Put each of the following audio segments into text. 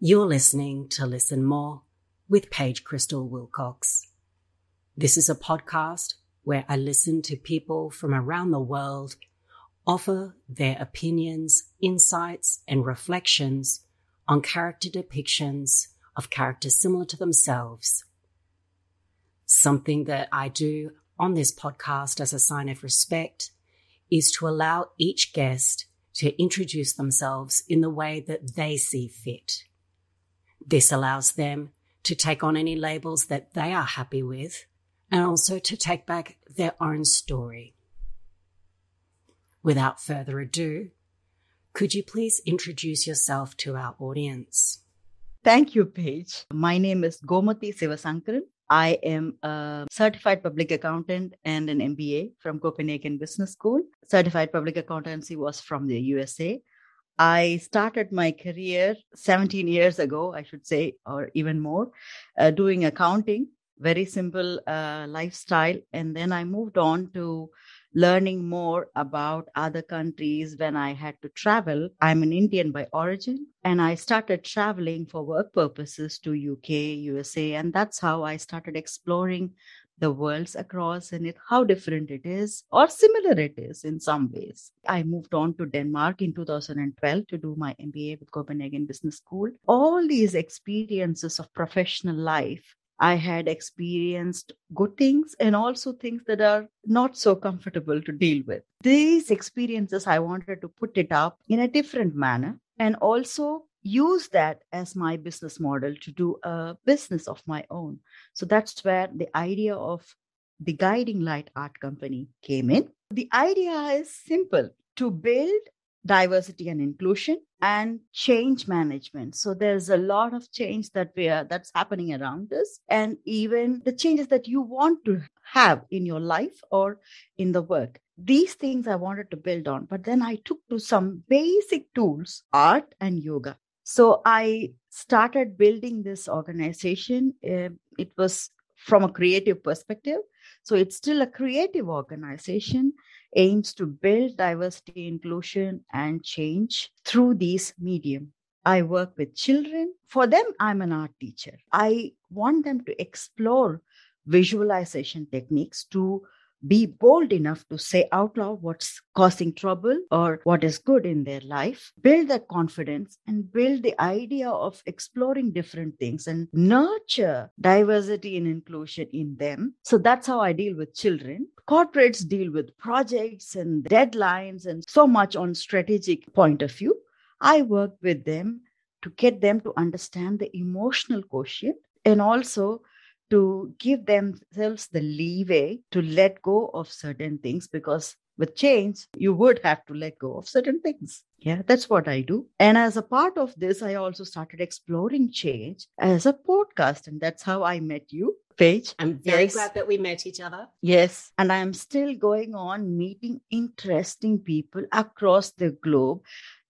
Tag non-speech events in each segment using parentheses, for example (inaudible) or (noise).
You're listening to Listen More with Paige Krystal Wilcox. This is a podcast where I listen to people from around the world offer their opinions, insights, and reflections on character depictions of characters similar to themselves. Something that I do on this podcast as a sign of respect is to allow each guest to introduce themselves in the way that they see fit. This allows them to take on any labels that they are happy with and also to take back their own story. Without further ado, could you please introduce yourself to our audience? Thank you, Paige. My name is Gomati Sivasankaran. I am a certified public accountant and an MBA from Copenhagen Business School. Certified public accountancy was from the USA. I started my career 17 years ago, I should say, or even more, uh, doing accounting, very simple uh, lifestyle. And then I moved on to learning more about other countries when I had to travel. I'm an Indian by origin, and I started traveling for work purposes to UK, USA, and that's how I started exploring the worlds across and it how different it is or similar it is in some ways i moved on to denmark in 2012 to do my mba with copenhagen business school all these experiences of professional life I had experienced good things and also things that are not so comfortable to deal with. These experiences, I wanted to put it up in a different manner and also use that as my business model to do a business of my own. So that's where the idea of the Guiding Light Art Company came in. The idea is simple to build diversity and inclusion and change management so there's a lot of change that we are that's happening around us and even the changes that you want to have in your life or in the work these things i wanted to build on but then i took to some basic tools art and yoga so I started building this organization. Uh, it was from a creative perspective. So it's still a creative organization, aims to build diversity, inclusion, and change through these medium. I work with children. For them, I'm an art teacher. I want them to explore visualization techniques to be bold enough to say out loud what's causing trouble or what is good in their life, build that confidence and build the idea of exploring different things and nurture diversity and inclusion in them. So that's how I deal with children. Corporates deal with projects and deadlines and so much on strategic point of view. I work with them to get them to understand the emotional quotient and also to give themselves the leeway to let go of certain things because with change, you would have to let go of certain things. Yeah, that's what I do. And as a part of this, I also started exploring change as a podcast. And that's how I met you, Paige. I'm very yes. glad that we met each other. Yes. And I'm still going on meeting interesting people across the globe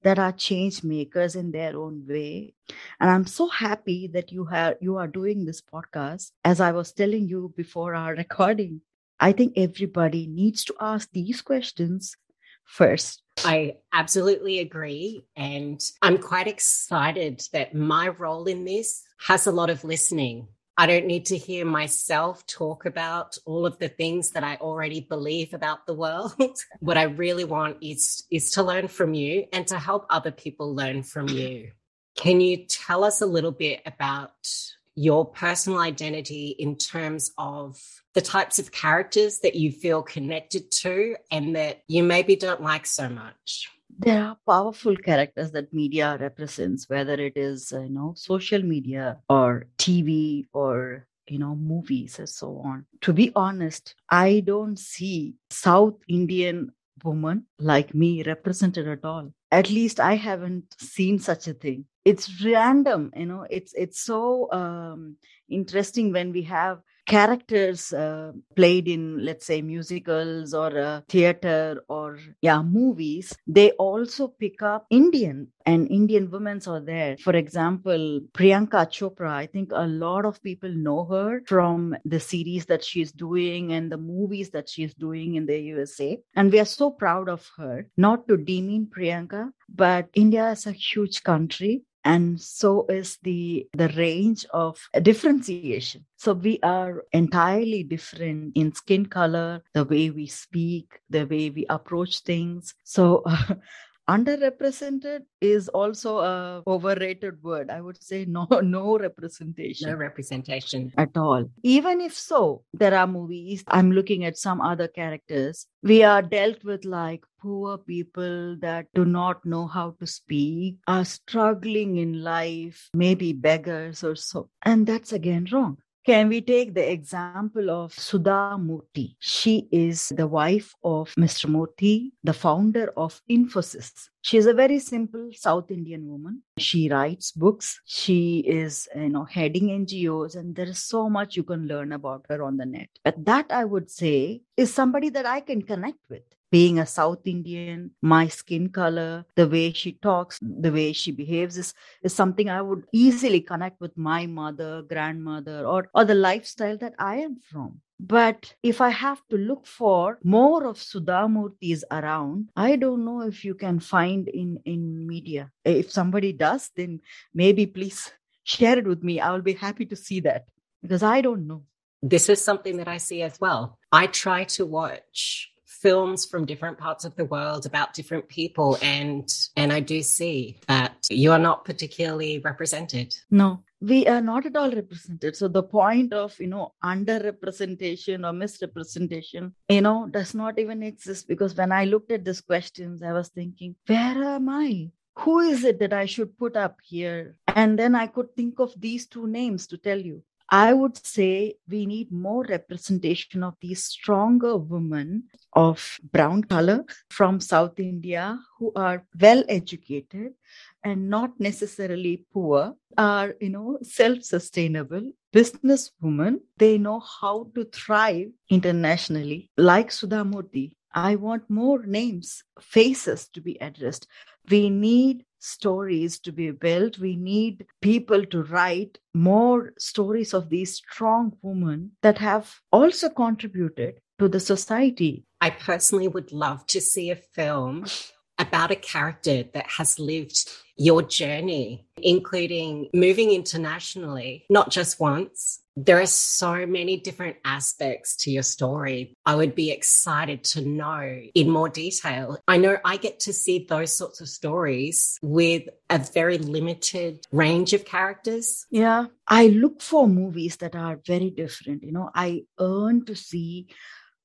that are change makers in their own way and i'm so happy that you have you are doing this podcast as i was telling you before our (laughs) recording i think everybody needs to ask these questions first I absolutely agree. And I'm quite excited that my role in this has a lot of listening. I don't need to hear myself talk about all of the things that I already believe about the world. (laughs) what I really want is, is to learn from you and to help other people learn from you. Can you tell us a little bit about your personal identity in terms of the types of characters that you feel connected to and that you maybe don't like so much? There are powerful characters that media represents whether it is uh, you know social media or tv or you know movies and so on. To be honest i don't see south indian woman like me represented at all. At least i haven't seen such a thing. It's random you know it's it's so um, interesting when we have characters uh, played in let's say musicals or uh, theater or yeah movies they also pick up indian and indian women are there. For example priyanka chopra i think a lot of people know her from the series that she's doing and the movies that she's doing in the usa and we are so proud of her not to demean priyanka but india is a huge country and so is the the range of differentiation. So we are entirely different in skin color the way we speak the way we approach things. So uh, (laughs) underrepresented is also a overrated word. I would say no (laughs) no representation no representation. at all. Even if so there are movies i'm looking at some other characters we are dealt with like poor people that do not know how to speak are struggling in life maybe beggars or so and that's again wrong can we take the example of Sudha Murty? She is the wife of Mr. Murty, the founder of Infosys. She is a very simple South Indian woman. She writes books. She is, you know, heading NGOs, and there is so much you can learn about her on the net. But that I would say is somebody that I can connect with being a South Indian, my skin color, the way she talks, the way she behaves is, is something I would easily connect with my mother, grandmother, or, or the lifestyle that I am from. But if I have to look for more of Sudha Murtys around, I don't know if you can find in, in media. If somebody does, then maybe please share it with me. I will be happy to see that because I don't know. This is something that I see as well. I try to watch films from different parts of the world about different people and and I do see that you are not particularly represented. No, we are not at all represented. So the point of you know underrepresentation or misrepresentation you know does not even exist because when i looked at these questions i was thinking where am i? Who is it that i should put up here? And then i could think of these two names to tell you I would say we need more representation of these stronger women of brown color from South India who are well educated and not necessarily poor, are, you know, self sustainable businesswomen. They know how to thrive internationally, like Sudha Murty. I want more names, faces to be addressed. We need stories to be built. We need people to write more stories of these strong women that have also contributed to the society. I personally would love to see a film about a character that has lived your journey, including moving internationally, not just once. There are so many different aspects to your story. I would be excited to know in more detail. I know I get to see those sorts of stories with a very limited range of characters. Yeah. I look for movies that are very different. You know, I earn to see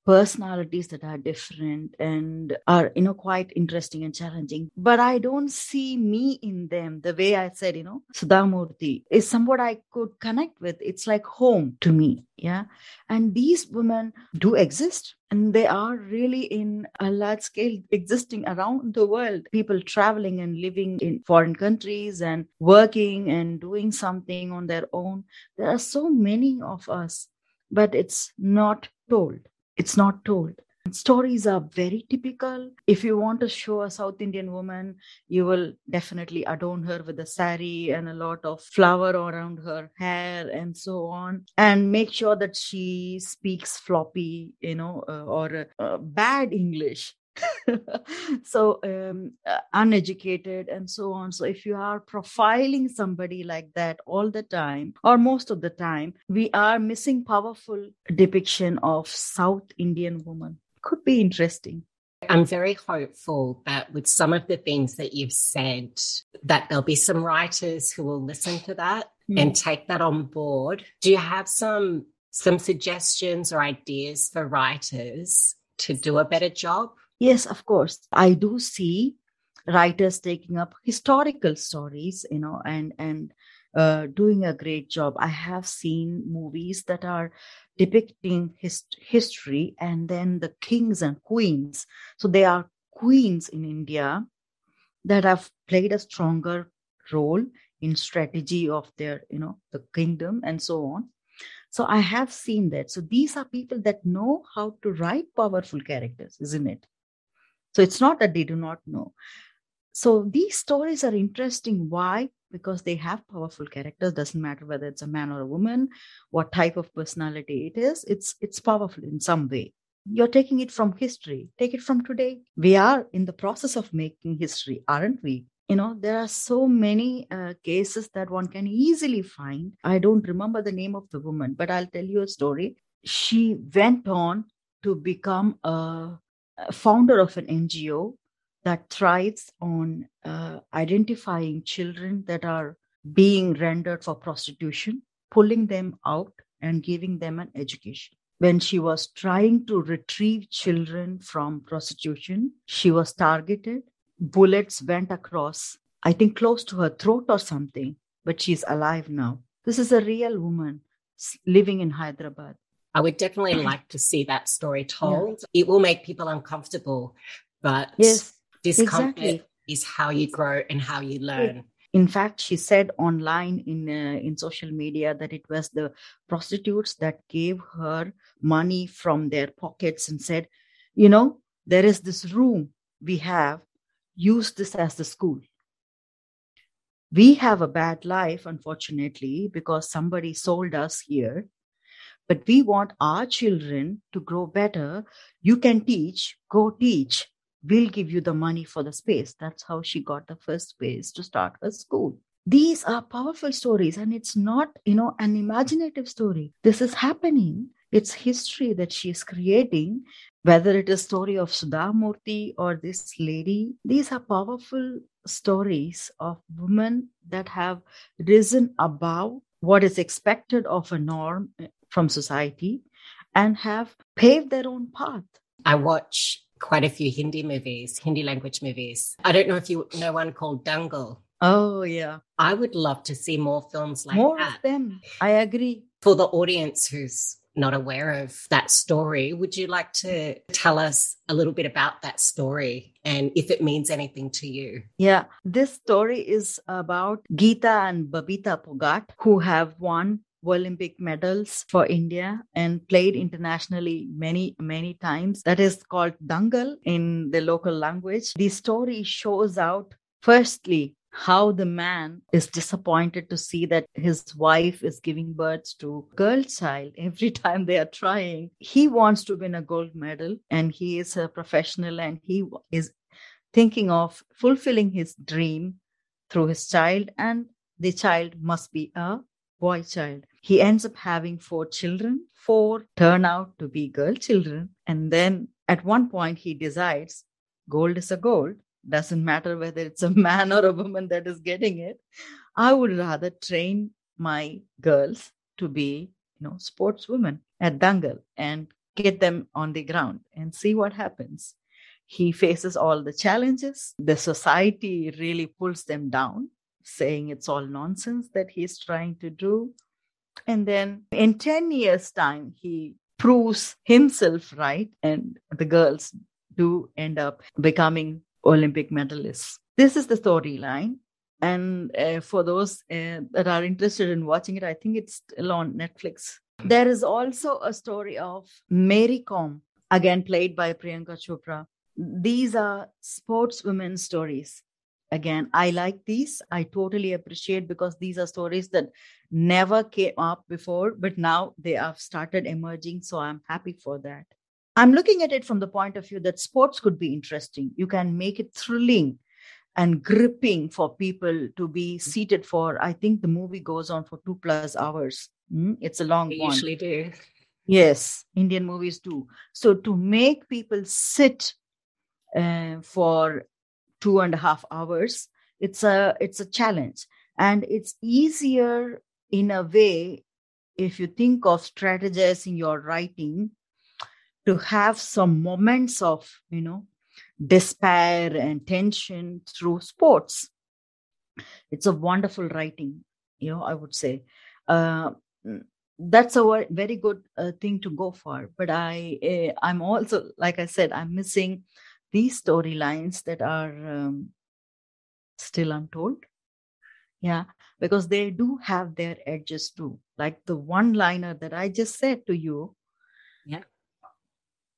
personalities that are different and are you know quite interesting and challenging. But i don't see me in them the way i said you know Sudha Murty is somewhat i could connect with. It's like home to me yeah? And these women do exist and they are really in a large scale existing around the world. People traveling and living in foreign countries and working and doing something on their own. There are so many of us but it's not told it's not told. Stories are very typical. If you want to show a South Indian woman, you will definitely adorn her with a sari and a lot of flower around her hair and so on, and make sure that she speaks floppy, you know, uh, or uh, bad English (laughs) so um, uh, uneducated and so on so if you are profiling somebody like that all the time or most of the time we are missing powerful depiction of south indian woman could be interesting I'm very hopeful that with some of the things that you've said, that there'll be some writers who will listen to that mm. and take that on board. Do you have some some suggestions or ideas for writers to do a better job? Yes of course. I do see writers taking up historical stories you know and and uh, doing a great job. I have seen movies that are depicting his, history and then the kings and queens. So they are queens in india that have played a stronger role in strategy of their you know the kingdom and so on. So i have seen that. So these are people that know how to write powerful characters isn't it so it's not that they do not know. So these stories are interesting. Why? Because they have powerful characters. Doesn't matter whether it's a man or a woman, what type of personality it is. It's it's powerful in some way. You're taking it from history. Take it from today. We are in the process of making history, aren't we? you know there are so many uh, cases that one can easily find i don't remember the name of the woman but i'll tell you a story she went on to become a, a founder of an ngo that thrives on uh, identifying children that are being rendered for prostitution pulling them out and giving them an education when she was trying to retrieve children from prostitution she was targeted bullets went across, I think close to her throat or something, but she's alive now. This is a real woman living in Hyderabad. I would definitely (clears throat) like to see that story told. Yeah. It will make people uncomfortable, but yes, discomfort exactly. is how you grow and how you learn. In fact, she said online in uh, in social media that it was the prostitutes that gave her money from their pockets and said, "You know, there is this room we have use this as the school. We have a bad life, unfortunately, because somebody sold us here. But we want our children to grow better. You can teach, go teach. We'll give you the money for the space. That's how she got the first space to start her school. These are powerful stories, and it's not, you know, an imaginative story. This is happening it's history that she is creating whether it is story of Sudha Murty or this lady, these are powerful stories of women that have risen above what is expected of a norm from society and have paved their own path. I watch quite a few Hindi movies, Hindi language movies. I don't know if you know one called Dangal. Oh, yeah. I would love to see more films like more that. More of them. I agree. For the audience who's not aware of that story. Would you like to tell us a little bit about that story and if it means anything to you? Yeah, this story is about Geeta and Babita Phogat, who have won Olympic medals for India and played internationally many, many times. That is called Dangal in the local language. The story shows out firstly how the man is disappointed to see that his wife is giving birth to a girl child (laughs) every time they are trying he wants to win a gold medal and he is a professional and he is thinking of fulfilling his dream through his child and the child must be a boy child he ends up having four children four turn out to be girl children. And then at one point he decides gold is a gold. Doesn't matter whether it's a (laughs) man or a woman that is getting it. I would rather train my girls to be you know sportswomen at dangal and get them on the ground and see what happens. He faces all the challenges. The society really pulls them down saying it's all nonsense that he's trying to do and then in 10 years time he proves himself right and the girls do end up becoming Olympic medalists. This is the storyline. And uh, for those uh, that are interested in watching it, I think it's still on Netflix. There is also a story of Mary Kom, again played by Priyanka Chopra. These are sportswomen stories. Again, I like these. I totally appreciate because these are stories that never came up before, but now they have started emerging. So I'm happy for that. I'm looking at it from the point of view that sports could be interesting. You can make it thrilling and gripping for people to be mm-hmm. seated for. I think the movie goes on for two plus hours. Mm? It's a long they one. Usually do. Yes, Indian movies do. So to make people sit uh, for two and a half hours, it's a it's a challenge, and it's easier in a way if you think of strategizing your writing to have some moments of you know despair and tension through sports. It's a wonderful writing you know i would say. Uh, that's a very good uh, thing to go for. But i uh, i'm also like i said i'm missing these storylines that are um, still untold. Yeah because they do have their edges too. Like the one liner that i just said to you. Yeah.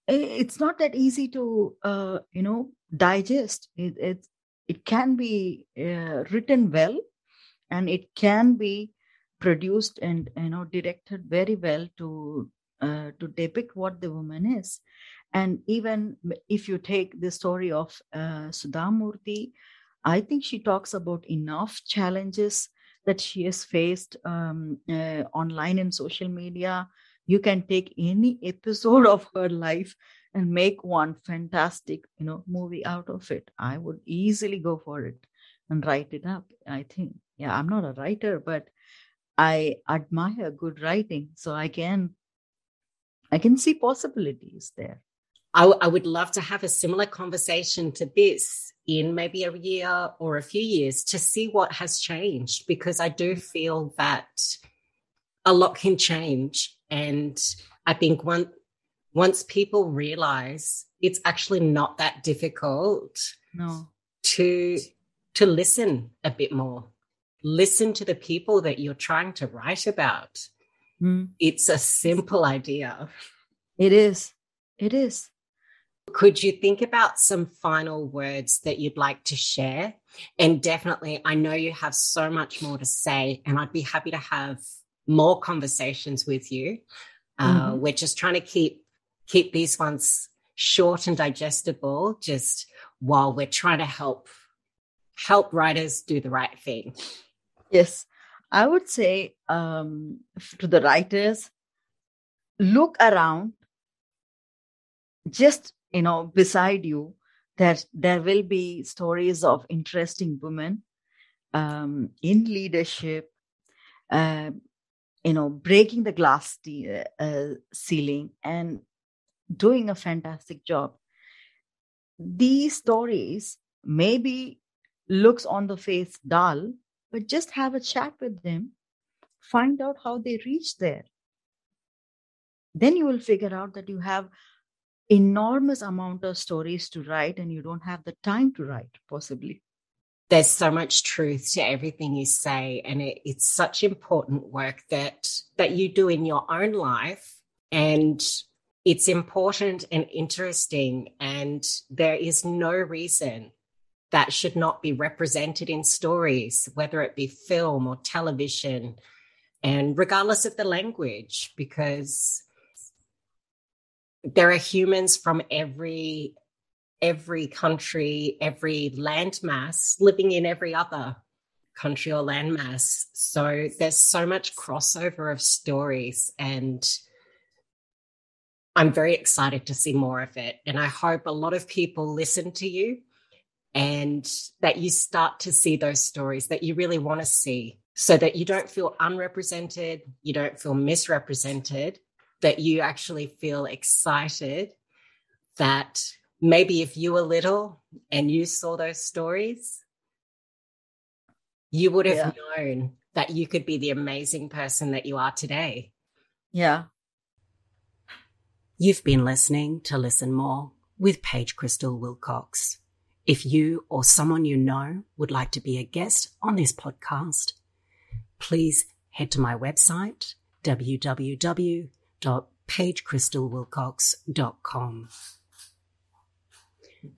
It's not that easy to uh, you know digest. It it, it can be uh, written well and it can be produced and you know directed very well to uh, to depict what the woman is and even if you take the story of uh, Sudha Murty, I think she talks about enough challenges that she has faced um, uh, online and social media. You can take any episode (laughs) of her life and make one fantastic, you know, movie out of it. I would easily go for it and write it up. I think, yeah, I'm not a writer, but I admire good writing, so I can, I can see possibilities there. I, w- I would love to have a similar conversation to this in maybe a year or a few years to see what has changed because I do feel that a lot can change. And I think one, once people realize it's actually not that difficult no. to to listen a bit more. Listen to the people that you're trying to write about. Mm. It's a simple idea. It is. It is. Could you think about some final words that you'd like to share? And definitely, I know you have so much more to say, and I'd be happy to have more conversations with you. Uh, mm-hmm. We're just trying to keep keep these ones short and digestible, just while we're trying to help help writers do the right thing. Yes, I would say um, to the writers, look around. Just you know beside you that there will be stories of interesting women um, in leadership uh, you know breaking the glass uh, ceiling and doing a fantastic job. These stories maybe looks on the face dull but just have a chat with them find out how they reach there. Then you will figure out that you have enormous amount of stories to write and you don't have the time to write possibly. There's so much truth to everything you say and it, it's such important work that that you do in your own life and it's important and interesting and there is no reason that should not be represented in stories whether it be film or television and regardless of the language because there are humans from every every country, every landmass living in every other country or landmass. So there's so much crossover of stories and I'm very excited to see more of it. And I hope a lot of people listen to you and that you start to see those stories that you really want to see so that you don't feel unrepresented, you don't feel misrepresented, that you actually feel excited that maybe if you were little and you saw those stories, you would have yeah. known that you could be the amazing person that you are today. Yeah. You've been listening to Listen More with Paige Krystal Wilcox. If you or someone you know would like to be a guest on this podcast, please head to my website, www www.paigekrystalwilcox.com.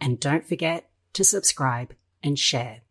And don't forget to subscribe and share.